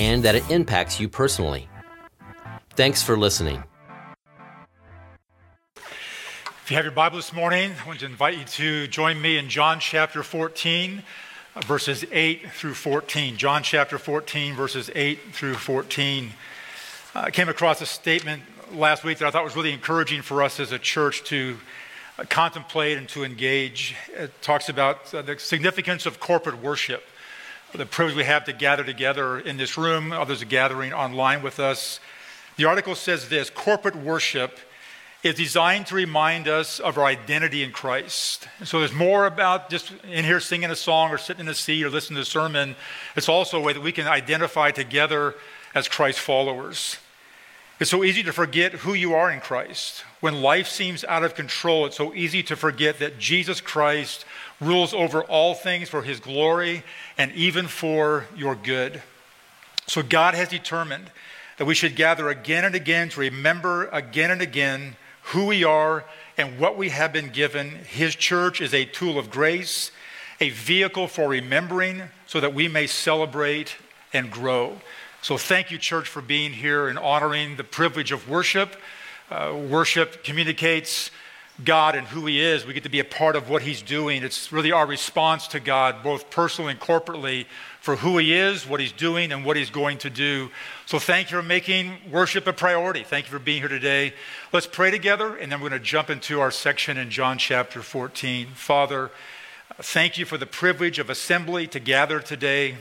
and that it impacts you personally. Thanks for listening. If you have your Bible this morning, I want to invite you to join me in John chapter 14, verses 8 through 14. John chapter 14, verses 8 through 14. I came across a statement last week that I thought was really encouraging for us as a church to contemplate and to engage. It talks about the significance of corporate worship, the privilege we have to gather together in this room, others are gathering online with us. The article says this corporate worship is designed to remind us of our identity in Christ. So there's more about just in here singing a song or sitting in a seat or listening to a sermon. It's also a way that we can identify together as Christ followers. It's so easy to forget who you are in Christ. When life seems out of control, it's so easy to forget that Jesus Christ rules over all things for his glory and even for your good. So God has determined that we should gather again and again to remember again and again who we are and what we have been given. His church is a tool of grace, a vehicle for remembering so that we may celebrate and grow. So thank you, church, for being here and honoring the privilege of worship. Uh, worship communicates God and who He is. We get to be a part of what He's doing. It's really our response to God, both personally and corporately, for who He is, what He's doing, and what He's going to do. So thank you for making worship a priority. Thank you for being here today. Let's pray together, and then we're going to jump into our section in John chapter 14. Father, thank you for the privilege of assembly to gather today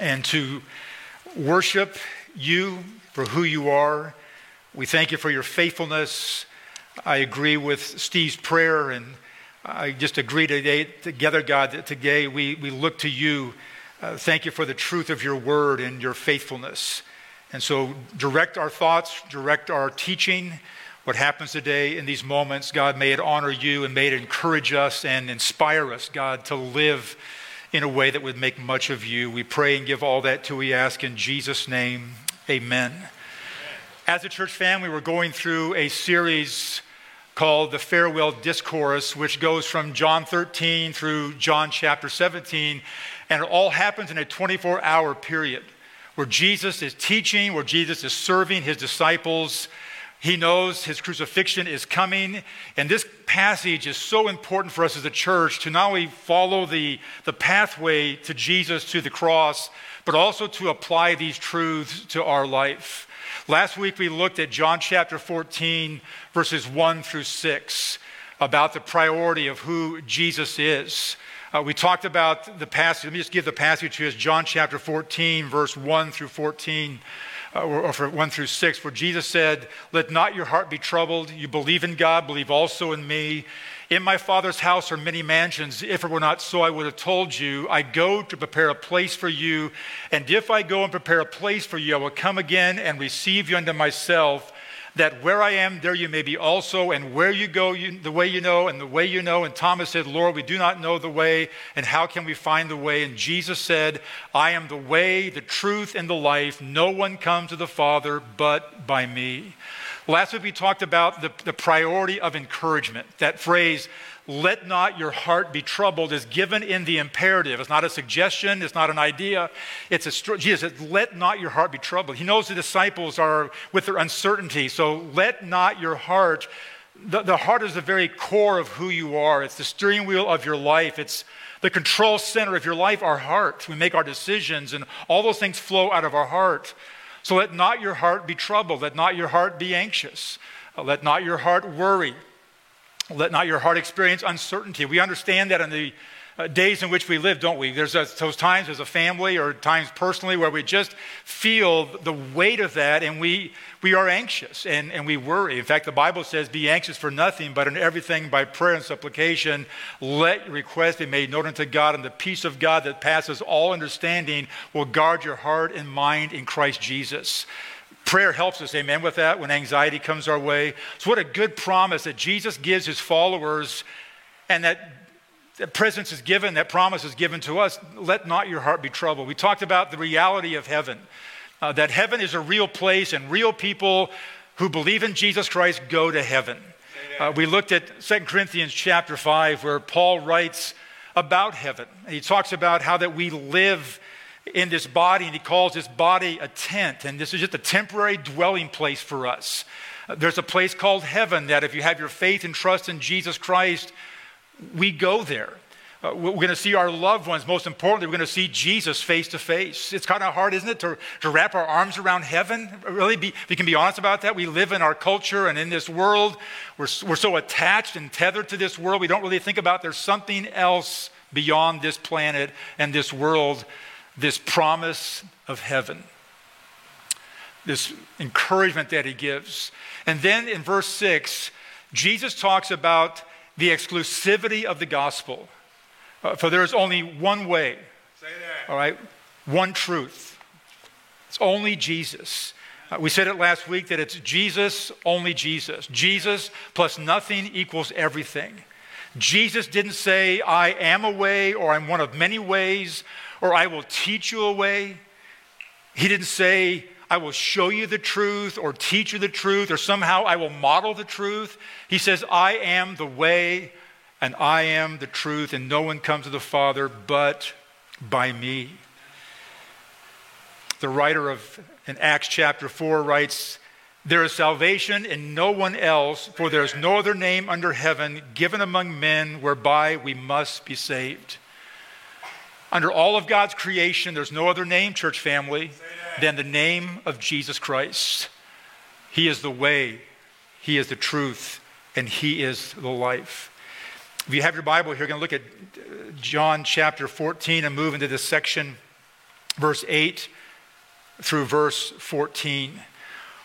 and to worship you for who you are. We thank you for your faithfulness. I agree with Steve's prayer, and I just agree today, together, God, that today we, we look to you. Uh, thank you for the truth of your word and your faithfulness. And so, direct our thoughts, direct our teaching. What happens today in these moments, God, may it honor you and may it encourage us and inspire us, God, to live in a way that would make much of you. We pray and give all that to we ask in Jesus' name. Amen. As a church family, we're going through a series called the Farewell Discourse, which goes from John 13 through John chapter 17. And it all happens in a 24 hour period where Jesus is teaching, where Jesus is serving his disciples he knows his crucifixion is coming. And this passage is so important for us as a church to not only follow the, the pathway to Jesus, to the cross, but also to apply these truths to our life. Last week we looked at John chapter 14, verses 1 through 6, about the priority of who Jesus is. Uh, we talked about the passage. Let me just give the passage to us John chapter 14, verse 1 through 14 uh, or, or 1 through 6, where Jesus said, Let not your heart be troubled. You believe in God, believe also in me. In my Father's house are many mansions. If it were not so, I would have told you. I go to prepare a place for you. And if I go and prepare a place for you, I will come again and receive you unto myself that where I am, there you may be also, and where you go, you, the way you know, and the way you know. And Thomas said, Lord, we do not know the way, and how can we find the way? And Jesus said, I am the way, the truth, and the life. No one comes to the Father but by me. Last week we talked about the, the priority of encouragement. That phrase, let not your heart be troubled is given in the imperative. It's not a suggestion, it's not an idea. It's a Jesus says, let not your heart be troubled. He knows the disciples are with their uncertainty, so let not your heart the, the heart is the very core of who you are. It's the steering wheel of your life. It's the control center of your life, our heart. We make our decisions, and all those things flow out of our heart. So let not your heart be troubled. Let not your heart be anxious. Let not your heart worry. Let not your heart experience uncertainty. We understand that in the uh, days in which we live, don't we? There's those times as a family or times personally where we just feel the weight of that and we, we are anxious and, and we worry. In fact, the Bible says, Be anxious for nothing, but in everything by prayer and supplication, let your requests be made known unto God, and the peace of God that passes all understanding will guard your heart and mind in Christ Jesus. Prayer helps us, amen, with that when anxiety comes our way. So, what a good promise that Jesus gives his followers and that that presence is given, that promise is given to us. Let not your heart be troubled. We talked about the reality of heaven, uh, that heaven is a real place and real people who believe in Jesus Christ go to heaven. Uh, we looked at 2 Corinthians chapter 5, where Paul writes about heaven. He talks about how that we live in this body, and he calls this body a tent, and this is just a temporary dwelling place for us. Uh, there's a place called heaven that if you have your faith and trust in Jesus Christ, we go there. Uh, we're going to see our loved ones. Most importantly, we're going to see Jesus face to face. It's kind of hard, isn't it, to, to wrap our arms around heaven? Really, be, we can be honest about that. We live in our culture and in this world. We're, we're so attached and tethered to this world, we don't really think about there's something else beyond this planet and this world, this promise of heaven, this encouragement that he gives. And then in verse 6, Jesus talks about the exclusivity of the gospel. Uh, for there is only one way. All right? One truth. It's only Jesus. Uh, we said it last week that it's Jesus, only Jesus. Jesus plus nothing equals everything. Jesus didn't say, I am a way, or I'm one of many ways, or I will teach you a way. He didn't say, I will show you the truth or teach you the truth or somehow I will model the truth. He says, I am the way and I am the truth, and no one comes to the Father but by me. The writer of in Acts chapter 4 writes, There is salvation in no one else, for there is no other name under heaven given among men whereby we must be saved. Under all of God's creation, there's no other name, church family, than the name of Jesus Christ. He is the way, He is the truth, and He is the life. If you have your Bible here, you're going to look at uh, John chapter 14 and move into this section, verse 8 through verse 14.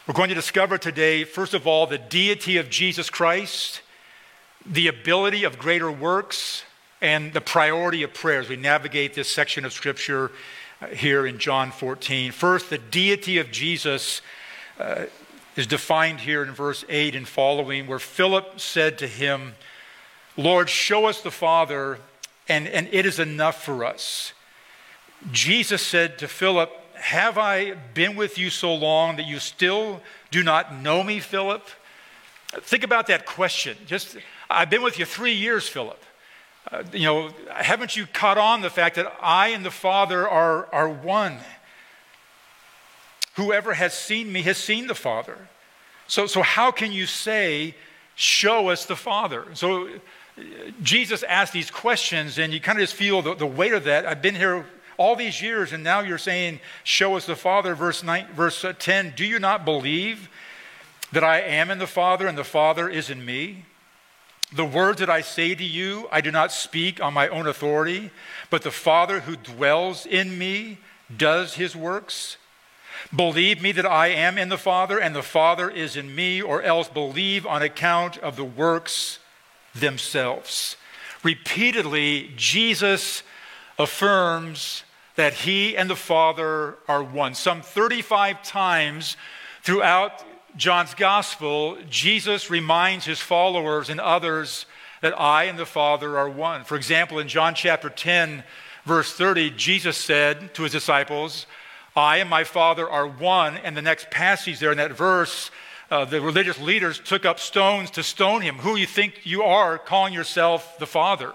We're going to discover today, first of all, the deity of Jesus Christ, the ability of greater works, and the priority of prayers. We navigate this section of Scripture uh, here in John 14. First, the deity of Jesus uh, is defined here in verse 8 and following, where Philip said to him, Lord, show us the Father, and, and it is enough for us. Jesus said to Philip, Have I been with you so long that you still do not know me, Philip? Think about that question. Just, I've been with you three years, Philip. Uh, you know, haven't you caught on the fact that I and the Father are, are one? Whoever has seen me has seen the Father. So, so how can you say, show us the Father? So Jesus asked these questions, and you kind of just feel the, the weight of that. I've been here all these years, and now you're saying, show us the Father, verse, 9, verse 10. Do you not believe that I am in the Father and the Father is in me? The words that I say to you, I do not speak on my own authority, but the Father who dwells in me does his works. Believe me that I am in the Father and the Father is in me, or else believe on account of the works themselves. Repeatedly, Jesus affirms that he and the Father are one. Some 35 times throughout John's gospel, Jesus reminds his followers and others that I and the Father are one. For example, in John chapter 10, verse 30, Jesus said to his disciples, I and my Father are one. And the next passage there in that verse, uh, the religious leaders took up stones to stone him. Who you think you are calling yourself the Father?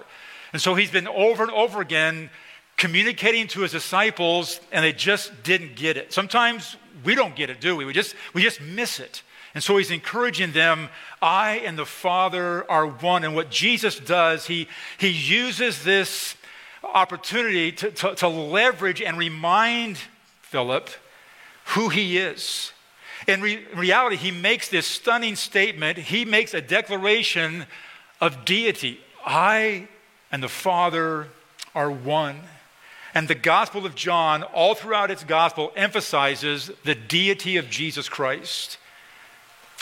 And so he's been over and over again communicating to his disciples, and they just didn't get it. Sometimes we don't get it, do we? We just, we just miss it. And so he's encouraging them, I and the Father are one. And what Jesus does, he, he uses this opportunity to, to, to leverage and remind Philip who he is. In re- reality, he makes this stunning statement. He makes a declaration of deity I and the Father are one. And the Gospel of John, all throughout its Gospel, emphasizes the deity of Jesus Christ.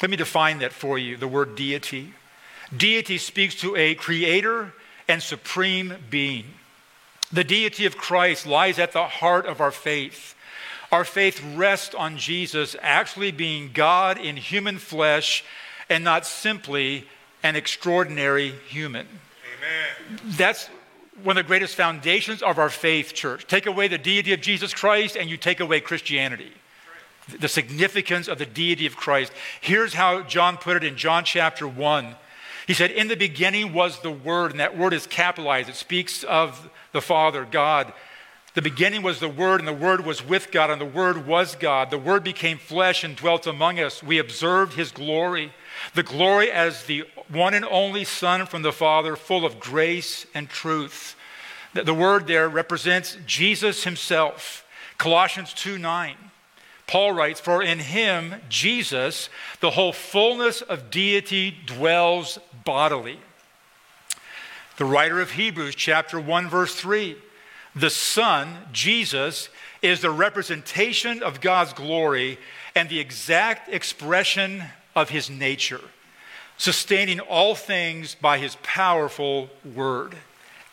Let me define that for you the word deity. Deity speaks to a creator and supreme being. The deity of Christ lies at the heart of our faith. Our faith rests on Jesus actually being God in human flesh and not simply an extraordinary human. Amen. That's one of the greatest foundations of our faith, church. Take away the deity of Jesus Christ, and you take away Christianity. The significance of the deity of Christ. Here's how John put it in John chapter 1. He said, In the beginning was the Word, and that word is capitalized. It speaks of the Father, God. The beginning was the Word, and the Word was with God, and the Word was God. The Word became flesh and dwelt among us. We observed His glory, the glory as the one and only Son from the Father, full of grace and truth. The word there represents Jesus himself. Colossians 2 9. Paul writes, For in him, Jesus, the whole fullness of deity dwells bodily. The writer of Hebrews, chapter 1, verse 3. The Son, Jesus, is the representation of God's glory and the exact expression of his nature sustaining all things by his powerful word.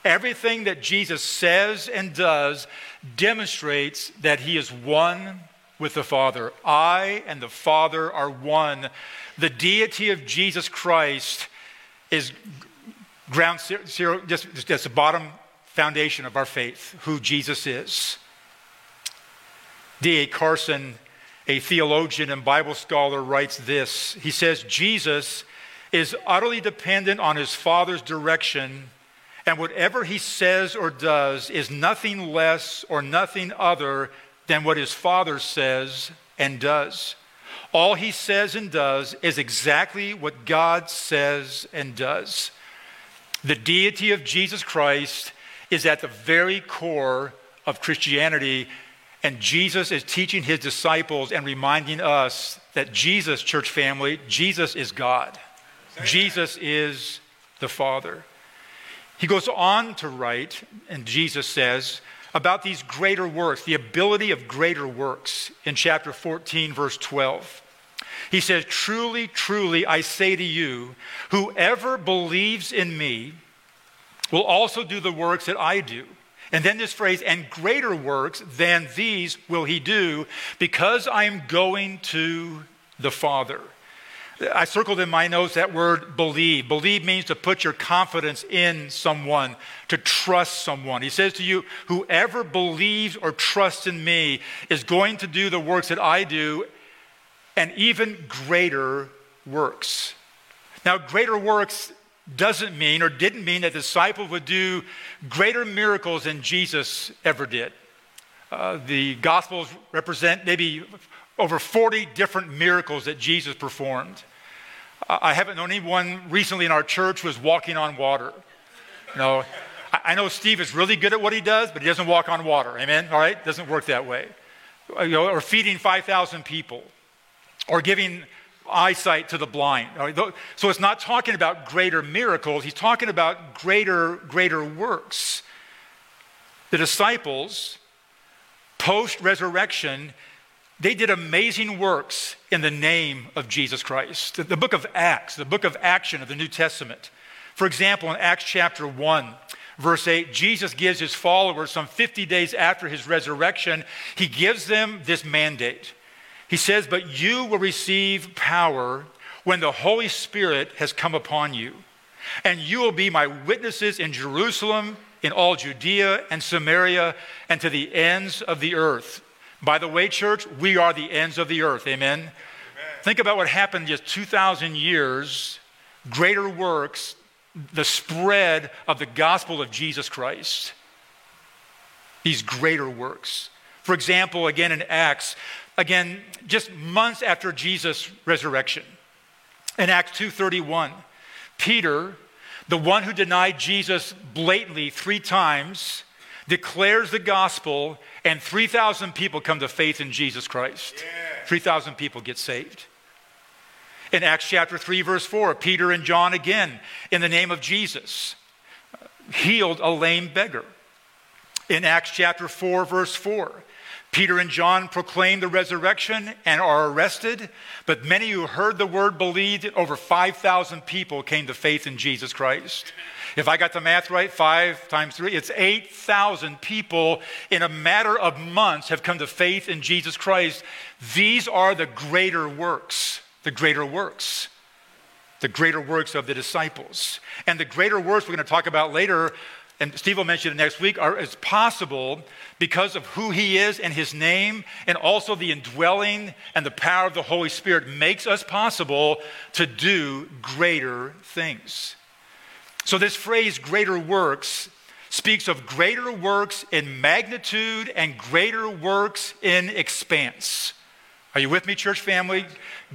Everything that Jesus says and does demonstrates that he is one with the Father. I and the Father are one. The deity of Jesus Christ is ground zero, just, just the bottom foundation of our faith, who Jesus is. D.A. Carson, a theologian and Bible scholar, writes this. He says, Jesus is utterly dependent on his Father's direction, and whatever he says or does is nothing less or nothing other than what his Father says and does. All he says and does is exactly what God says and does. The deity of Jesus Christ is at the very core of Christianity, and Jesus is teaching his disciples and reminding us that Jesus, church family, Jesus is God. Jesus is the Father. He goes on to write, and Jesus says, about these greater works, the ability of greater works in chapter 14, verse 12. He says, Truly, truly, I say to you, whoever believes in me will also do the works that I do. And then this phrase, and greater works than these will he do, because I am going to the Father. I circled in my notes that word believe. Believe means to put your confidence in someone, to trust someone. He says to you, Whoever believes or trusts in me is going to do the works that I do and even greater works. Now, greater works doesn't mean or didn't mean that the disciples would do greater miracles than Jesus ever did. Uh, the Gospels represent maybe over 40 different miracles that Jesus performed. I haven't known anyone recently in our church who was walking on water. You know, I know Steve is really good at what he does, but he doesn't walk on water. Amen? All right? Doesn't work that way. You know, or feeding 5,000 people, or giving eyesight to the blind. So it's not talking about greater miracles, he's talking about greater, greater works. The disciples, post resurrection, they did amazing works in the name of Jesus Christ. The book of Acts, the book of action of the New Testament. For example, in Acts chapter 1, verse 8, Jesus gives his followers, some 50 days after his resurrection, he gives them this mandate. He says, But you will receive power when the Holy Spirit has come upon you, and you will be my witnesses in Jerusalem, in all Judea and Samaria, and to the ends of the earth. By the way, church, we are the ends of the earth. Amen? Amen. Think about what happened just 2,000 years, greater works, the spread of the gospel of Jesus Christ. These greater works. For example, again in Acts, again, just months after Jesus' resurrection, in Acts 2:31, Peter, the one who denied Jesus blatantly three times, declares the gospel, and 3,000 people come to faith in Jesus Christ. Yeah. 3,000 people get saved. In Acts chapter 3, verse 4, Peter and John again, in the name of Jesus, healed a lame beggar. In Acts chapter 4, verse 4, Peter and John proclaim the resurrection and are arrested, but many who heard the word believed. Over 5,000 people came to faith in Jesus Christ. If I got the math right, five times three, it's 8,000 people in a matter of months have come to faith in Jesus Christ. These are the greater works, the greater works, the greater works of the disciples. And the greater works we're going to talk about later and Steve will mention it next week, are, is possible because of who he is and his name, and also the indwelling and the power of the Holy Spirit makes us possible to do greater things. So, this phrase, greater works, speaks of greater works in magnitude and greater works in expanse. Are you with me, church family?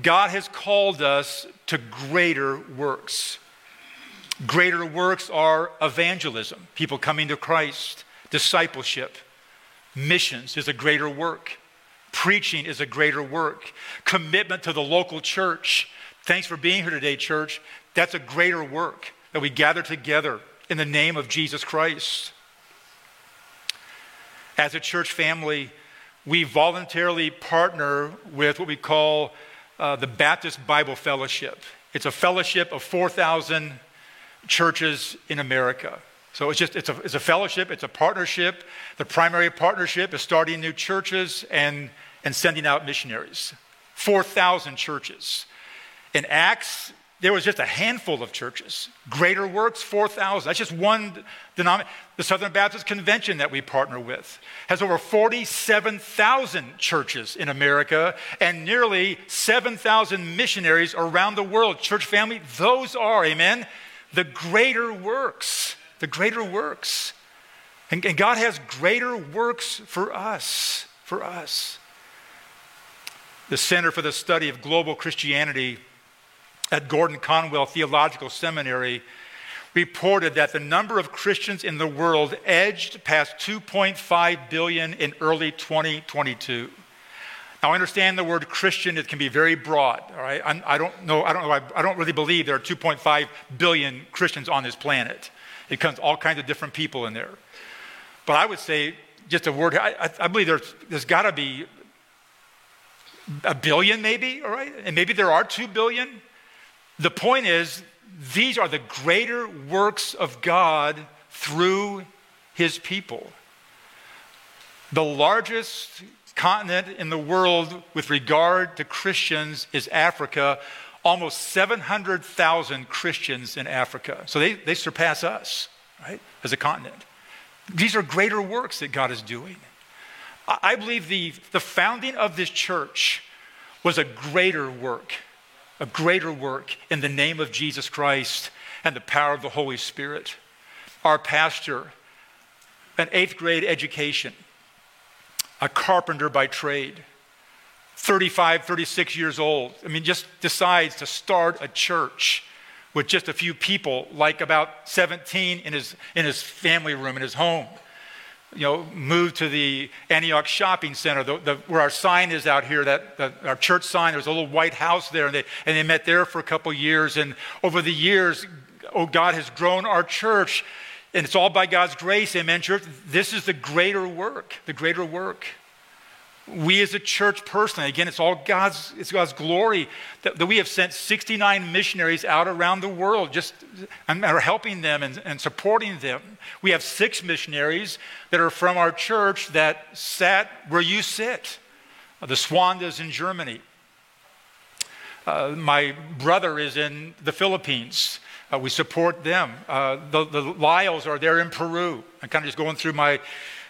God has called us to greater works. Greater works are evangelism, people coming to Christ, discipleship, missions is a greater work. Preaching is a greater work. Commitment to the local church. Thanks for being here today, church. That's a greater work that we gather together in the name of Jesus Christ. As a church family, we voluntarily partner with what we call uh, the Baptist Bible Fellowship. It's a fellowship of 4,000 churches in America. So it's just it's a, it's a fellowship, it's a partnership. The primary partnership is starting new churches and, and sending out missionaries. 4,000 churches. In Acts, there was just a handful of churches. Greater Works, 4,000. That's just one denomination. The Southern Baptist Convention that we partner with has over 47,000 churches in America and nearly 7,000 missionaries around the world. Church family, those are, amen, the greater works. The greater works. And, and God has greater works for us. For us. The Center for the Study of Global Christianity at Gordon Conwell Theological Seminary reported that the number of Christians in the world edged past 2.5 billion in early 2022. Now, I understand the word Christian, it can be very broad, all right? I'm, I don't know, I don't know, I don't really believe there are 2.5 billion Christians on this planet. It comes all kinds of different people in there. But I would say, just a word, I, I believe there's, there's got to be a billion maybe, all right? And maybe there are 2 billion. The point is, these are the greater works of God through his people. The largest continent in the world with regard to Christians is Africa. Almost 700,000 Christians in Africa. So they, they surpass us, right, as a continent. These are greater works that God is doing. I believe the, the founding of this church was a greater work, a greater work in the name of Jesus Christ and the power of the Holy Spirit. Our pastor, an eighth grade education, a carpenter by trade, 35, 36 years old. I mean, just decides to start a church with just a few people, like about 17 in his, in his family room, in his home. You know, moved to the Antioch Shopping Center, the, the, where our sign is out here, that the, our church sign. There's a little white house there, and they, and they met there for a couple years. And over the years, oh, God has grown our church and it's all by God's grace, amen, church. This is the greater work, the greater work. We as a church personally, again, it's all God's, it's God's glory that, that we have sent 69 missionaries out around the world, just are helping them and, and supporting them. We have six missionaries that are from our church that sat where you sit. The Swandas in Germany. Uh, my brother is in the Philippines. Uh, we support them. Uh, the, the Lyles are there in Peru. I'm kind of just going through my,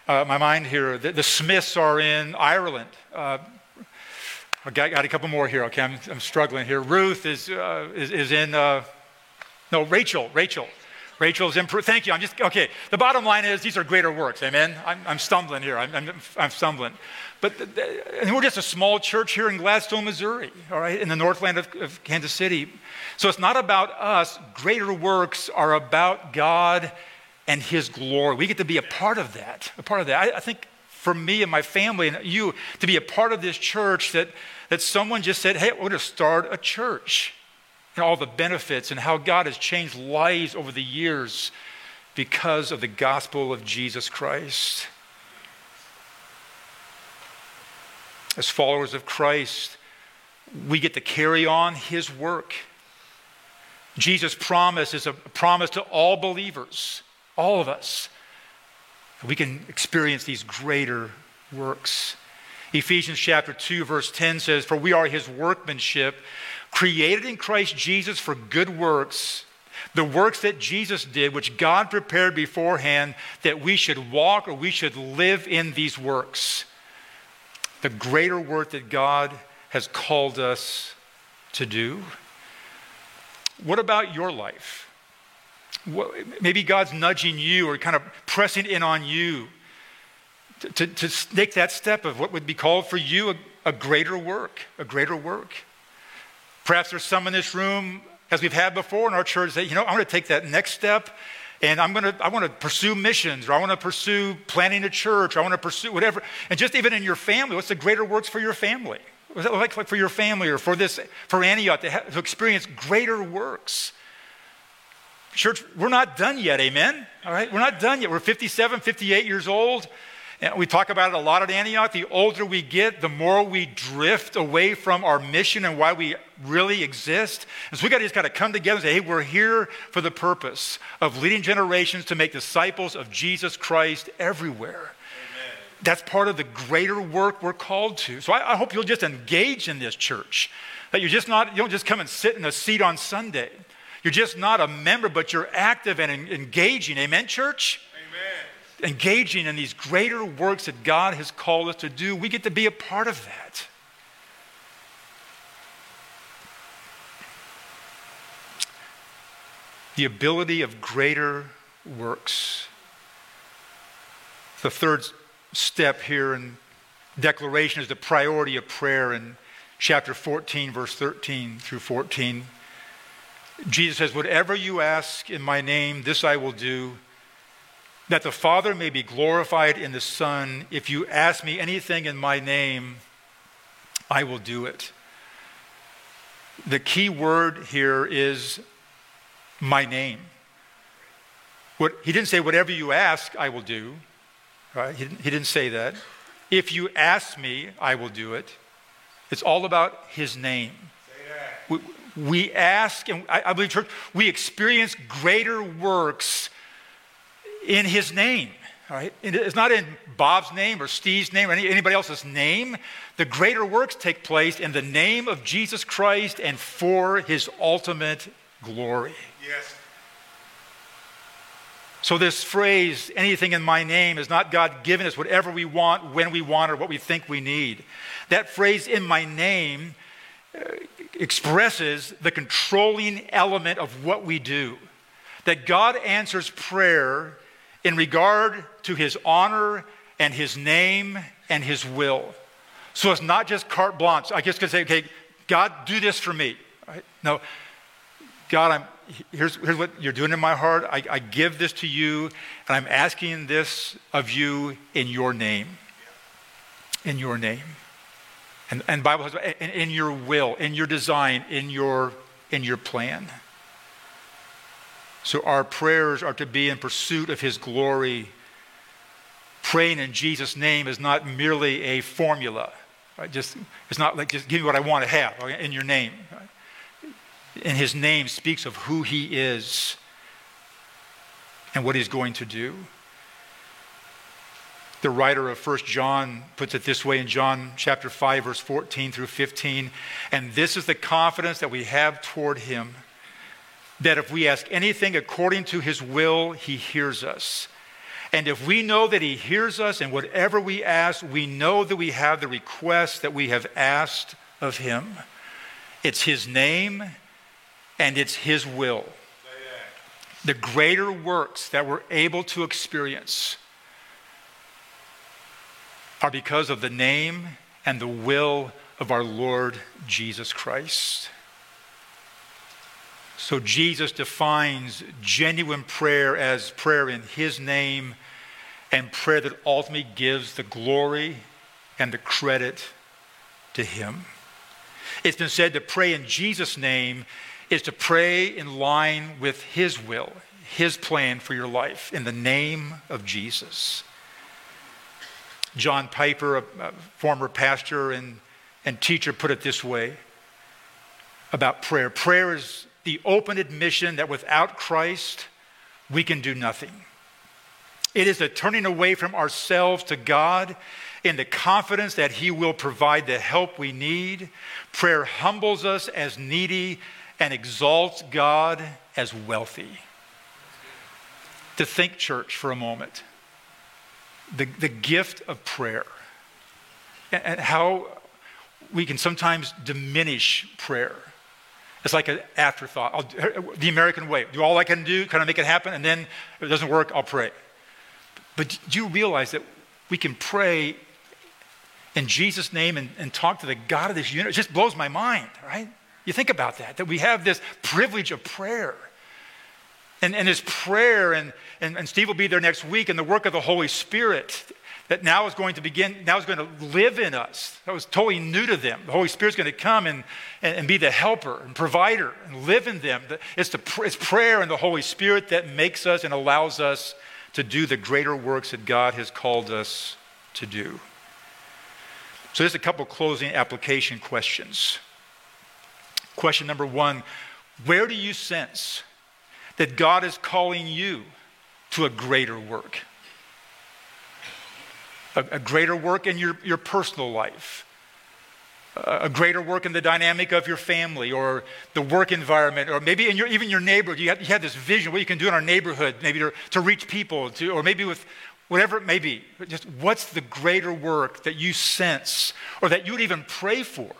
uh, my mind here. The, the, Smiths are in Ireland. Uh, I got, got, a couple more here. Okay, I'm, I'm struggling here. Ruth is, uh, is, is, in, uh, no, Rachel, Rachel. Rachel's in Peru. Thank you. I'm just, okay. The bottom line is these are greater works. Amen. I'm, I'm stumbling here. I'm, I'm, I'm stumbling. But and we're just a small church here in Gladstone, Missouri, all right, in the northland of, of Kansas City. So it's not about us. Greater works are about God and His glory. We get to be a part of that. A part of that. I, I think for me and my family and you to be a part of this church that, that someone just said, hey, we're going to start a church. And all the benefits and how God has changed lives over the years because of the gospel of Jesus Christ. As followers of Christ, we get to carry on his work. Jesus' promise is a promise to all believers, all of us. We can experience these greater works. Ephesians chapter 2, verse 10 says, For we are his workmanship, created in Christ Jesus for good works, the works that Jesus did, which God prepared beforehand that we should walk or we should live in these works. The greater work that God has called us to do. What about your life? maybe God's nudging you or kind of pressing in on you to, to, to take that step of what would be called for you a, a greater work, a greater work. Perhaps there's some in this room, as we've had before in our church, that, you know, I'm going to take that next step and I'm to, I want to pursue missions or I want to pursue planning a church or I want to pursue whatever. And just even in your family, what's the greater works for your family? It like for your family or for this, for Antioch to, have, to experience greater works? Church, we're not done yet, amen? All right, we're not done yet. We're 57, 58 years old. And we talk about it a lot at Antioch. The older we get, the more we drift away from our mission and why we really exist. And so we got to just got to come together and say, hey, we're here for the purpose of leading generations to make disciples of Jesus Christ everywhere. That's part of the greater work we're called to. So I, I hope you'll just engage in this church. That you're just not, you don't just come and sit in a seat on Sunday. You're just not a member, but you're active and engaging. Amen, church? Engaging in these greater works that God has called us to do. We get to be a part of that. The ability of greater works. The third step here in declaration is the priority of prayer in chapter 14, verse 13 through 14. Jesus says, Whatever you ask in my name, this I will do, that the Father may be glorified in the Son. If you ask me anything in my name, I will do it. The key word here is my name. What, he didn't say, Whatever you ask, I will do. Right? He, didn't, he didn't say that. If you ask me, I will do it. It's all about his name. We, we ask, and I, I believe, church, we experience greater works in his name. Right? It's not in Bob's name or Steve's name or any, anybody else's name. The greater works take place in the name of Jesus Christ and for his ultimate glory. Yes. So, this phrase, anything in my name, is not God giving us whatever we want, when we want, or what we think we need. That phrase, in my name, uh, expresses the controlling element of what we do. That God answers prayer in regard to his honor and his name and his will. So, it's not just carte blanche. I just can say, okay, God, do this for me. Right? No, God, I'm here's, here's what you're doing in my heart. I, I give this to you, and I'm asking this of you in your name. In your name. And, and Bible says, in, in your will, in your design, in your, in your plan. So our prayers are to be in pursuit of his glory. Praying in Jesus' name is not merely a formula. Right? Just, it's not like just give me what I want to have in your name. Right? in his name speaks of who he is and what he's going to do. The writer of 1 John puts it this way in John chapter 5 verse 14 through 15, and this is the confidence that we have toward him that if we ask anything according to his will, he hears us. And if we know that he hears us and whatever we ask, we know that we have the request that we have asked of him. It's his name and it's His will. The greater works that we're able to experience are because of the name and the will of our Lord Jesus Christ. So Jesus defines genuine prayer as prayer in His name and prayer that ultimately gives the glory and the credit to Him. It's been said to pray in Jesus' name is to pray in line with His will, His plan for your life in the name of Jesus. John Piper, a, former pastor and, and teacher, put it this way about prayer prayer is the open admission that without Christ, we can do nothing. It is a turning away from ourselves to God in the confidence that He will provide the help we need. Prayer humbles us as needy and exalts God as wealthy. To think, church, for a moment, the, the gift of prayer and, how we can sometimes diminish prayer. It's like an afterthought. I'll, the American way do all I can do, kind of make it happen, and then if it doesn't work, I'll pray. But do you realize that we can pray in Jesus' name and, and talk to the God of this universe? It just blows my mind, right? You think about that, that we have this privilege of prayer. And, and his prayer, and, and, and Steve will be there next week, and the work of the Holy Spirit that now is going to begin, now is going to live in us. That was totally new to them. The Holy Spirit's going to come and, and, and be the helper and provider and live in them. It's, the, it's prayer and the Holy Spirit that makes us and allows us to do the greater works that God has called us to do. So, there's a couple closing application questions. Question number one Where do you sense that God is calling you to a greater work? A, a greater work in your, your personal life, a greater work in the dynamic of your family or the work environment, or maybe in your, even your neighborhood. You have, you have this vision, what you can do in our neighborhood, maybe to, to reach people, to, or maybe with whatever it may be. Just what's the greater work that you sense or that you would even pray for?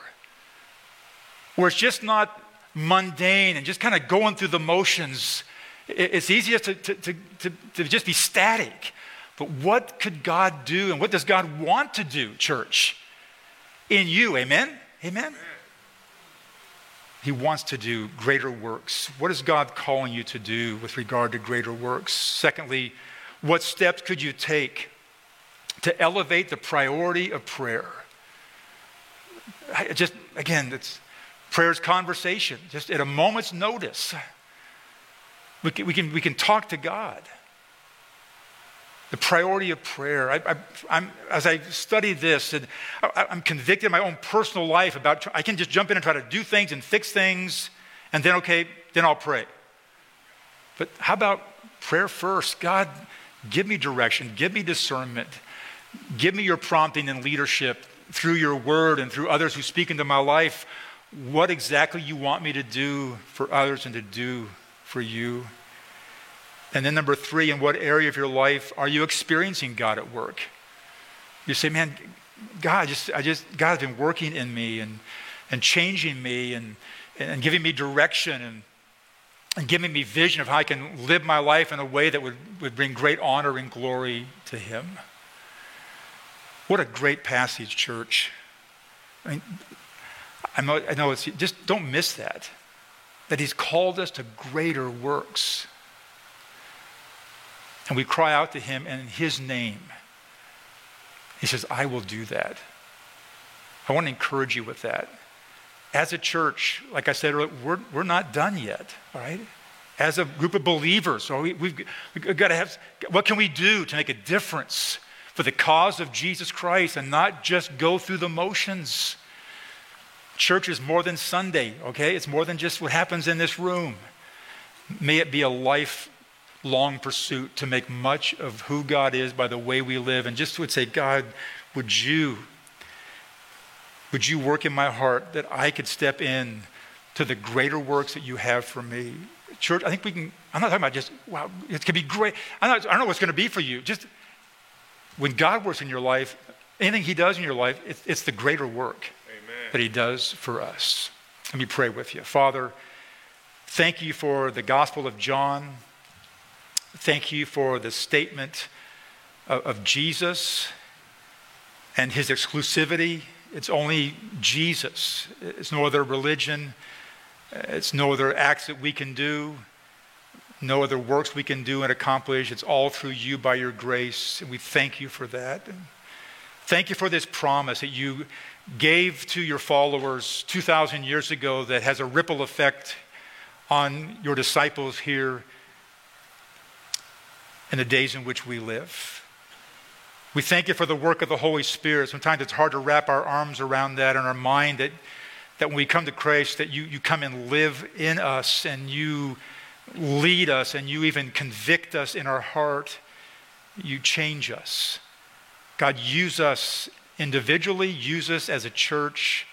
Where it's just not mundane and just kind of going through the motions. It's easiest to, to, to, to, to just be static. But what could God do and what does God want to do, church? in you. Amen? Amen? He wants to do greater works. What is God calling you to do with regard to greater works? Secondly, what steps could you take to elevate the priority of prayer? I just, again, it's prayer's conversation, just at a moment's notice. We can, we can, we can talk to God the priority of prayer. I, I, as I study this, and I, am convicted in my own personal life about, I can just jump in and try to do things and fix things, and then, okay, then I'll pray. But how about prayer first? God, give me direction, give me discernment, give me your prompting and leadership through your word and through others who speak into my life. What exactly you want me to do for others and to do for you. And then, number three, in what area of your life are you experiencing God at work? You say, man, God, just, I just, God has been working in me and, and changing me and, and giving me direction and, and giving me vision of how I can live my life in a way that would, would bring great honor and glory to Him. What a great passage, church. I mean, I know, I know it's, just don't miss that. That He's called us to greater works and we cry out to him in his name. He says, I will do that. I want to encourage you with that. As a church, like I said, earlier, we're, we're not done yet, all right? As a group of believers, so we, we've, we've got to have, what can we do to make a difference for the cause of Jesus Christ and not just go through the motions? Church is more than Sunday, okay? It's more than just what happens in this room. May it be a life long pursuit to make much of who God is by the way we live and just would say, God, would you would you work in my heart that I could step in to the greater works that you have for me? Church, I think we can, I'm not talking about just, wow, it could be great. Not, I don't know what's going to be for you. Just when God works in your life, anything He does in your life, it's, it's the greater work Amen. that He does for us. Let me pray with you. Father, thank you for the Gospel of John. Thank you for the statement of, of Jesus and his exclusivity. It's only Jesus, it's no other religion, it's no other acts that we can do, no other works we can do and accomplish. It's all through you by your grace, and we thank you for that. Thank you for this promise that you gave to your followers 2,000 years ago that has a ripple effect on your disciples here in the days in which we live. We thank you for the work of the Holy Spirit. Sometimes it's hard to wrap our arms around that in our mind that, that when we come to Christ, that you, you come and live in us and you lead us and you even convict us in our heart. You change us. God, use us individually, use us as a church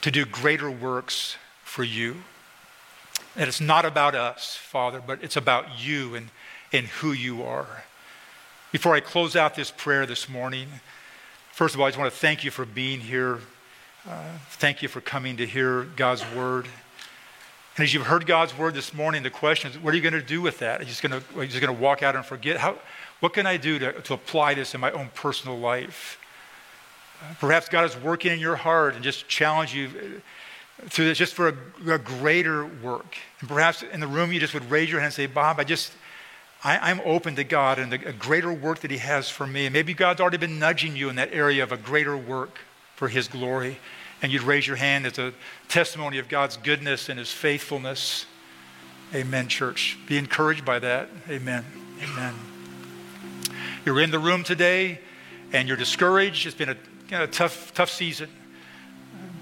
to do greater works for you. And it's not about us, Father, but it's about you and, and who you are. Before I close out this prayer this morning, first of all, I just want to thank you for being here. Uh, thank you for coming to hear God's word. And as you've heard God's word this morning, the question is, what are you going to do with that? Are you just going to, just going to walk out and forget? How, what can I do to, to apply this in my own personal life? Uh, perhaps God is working in your heart and just challenge you through this just for a, a, greater work. And perhaps in the room you just would raise your hand and say, Bob, I just, I, am open to God and the, a greater work that He has for me. And maybe God's already been nudging you in that area of a greater work for His glory. And you'd raise your hand as a testimony of God's goodness and His faithfulness. Amen, church. Be encouraged by that. Amen. Amen. You're in the room today and you're discouraged. It's been a, you know, a tough, tough season.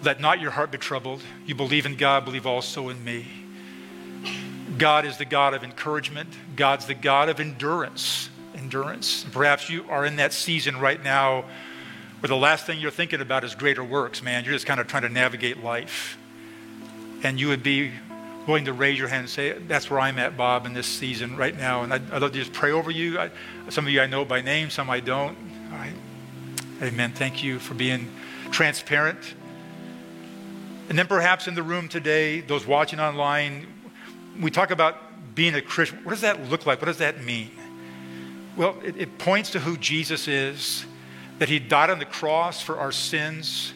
Let not your heart be troubled. You believe in God, believe also in me. God is the God of encouragement. God's the God of endurance. Endurance. Perhaps you are in that season right now where the last thing you're thinking about is greater works, man. You're just kind of trying to navigate life. And you would be willing to raise your hand and say, That's where I'm at, Bob, in this season right now. And I'd, I'd love to just pray over you. I, some of you I know by name, some I don't. All right. Amen. Thank you for being transparent. And then perhaps in the room today, those watching online, we talk about being a Christian. What does that look like? What does that mean? Well, it, it points to who Jesus is that he died on the cross for our sins,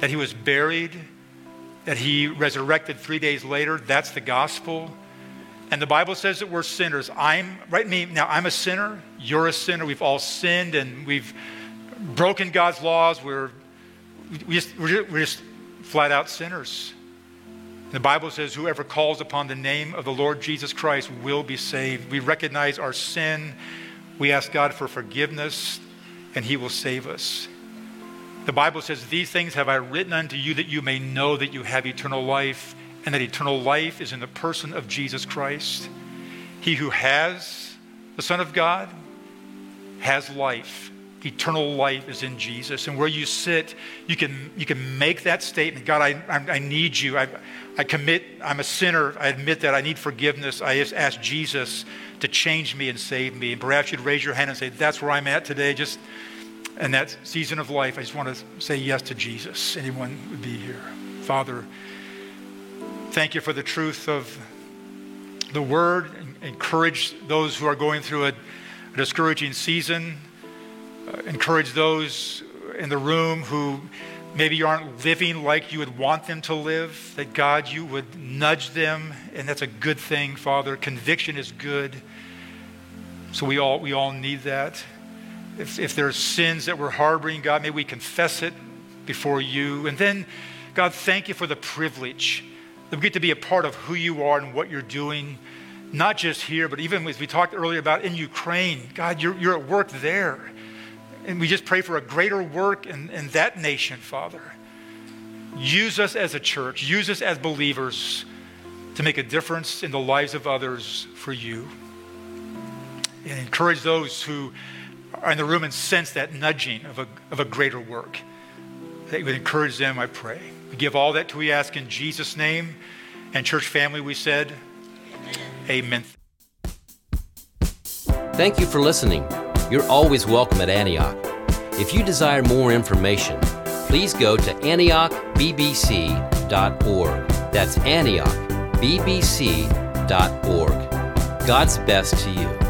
that he was buried, that he resurrected three days later. That's the gospel. And the Bible says that we're sinners. I'm, right, me, now I'm a sinner. You're a sinner. We've all sinned and we've broken God's laws. We're, we just, we're, just, we're just flat out sinners. The Bible says, whoever calls upon the name of the Lord Jesus Christ will be saved. We recognize our sin. We ask God for forgiveness and he will save us. The Bible says, These things have I written unto you that you may know that you have eternal life, and that eternal life is in the person of Jesus Christ. He who has the Son of God has life. Eternal life is in Jesus. And where you sit, you can, you can make that statement God, I, I, I need you. I, I commit, I'm a sinner. I admit that I need forgiveness. I just ask Jesus to change me and save me. And perhaps you'd raise your hand and say, That's where I'm at today. Just in that season of life, I just want to say yes to Jesus. Anyone would be here. Father, thank you for the truth of the word. Encourage those who are going through a, a discouraging season. Uh, encourage those in the room who maybe you aren't living like you would want them to live, that God, you would nudge them, and that's a good thing, Father. Conviction is good. So we all, we all need that. If, if there's sins that we're harboring, God, may we confess it before you. And then, God, thank you for the privilege that we get to be a part of who you are and what you're doing, not just here, but even as we talked earlier about in Ukraine. God, you're, you're at work there. And we just pray for a greater work in, in that nation, Father. Use us as a church, use us as believers to make a difference in the lives of others for you. And encourage those who are in the room and sense that nudging of a, of a greater work. That you would encourage them, I pray. We give all that to we ask in Jesus' name. And church family, we said, Amen. Thank you for listening. You're always welcome at Antioch. If you desire more information, please go to antiochbbc.org. That's antiochbbc.org. God's best to you.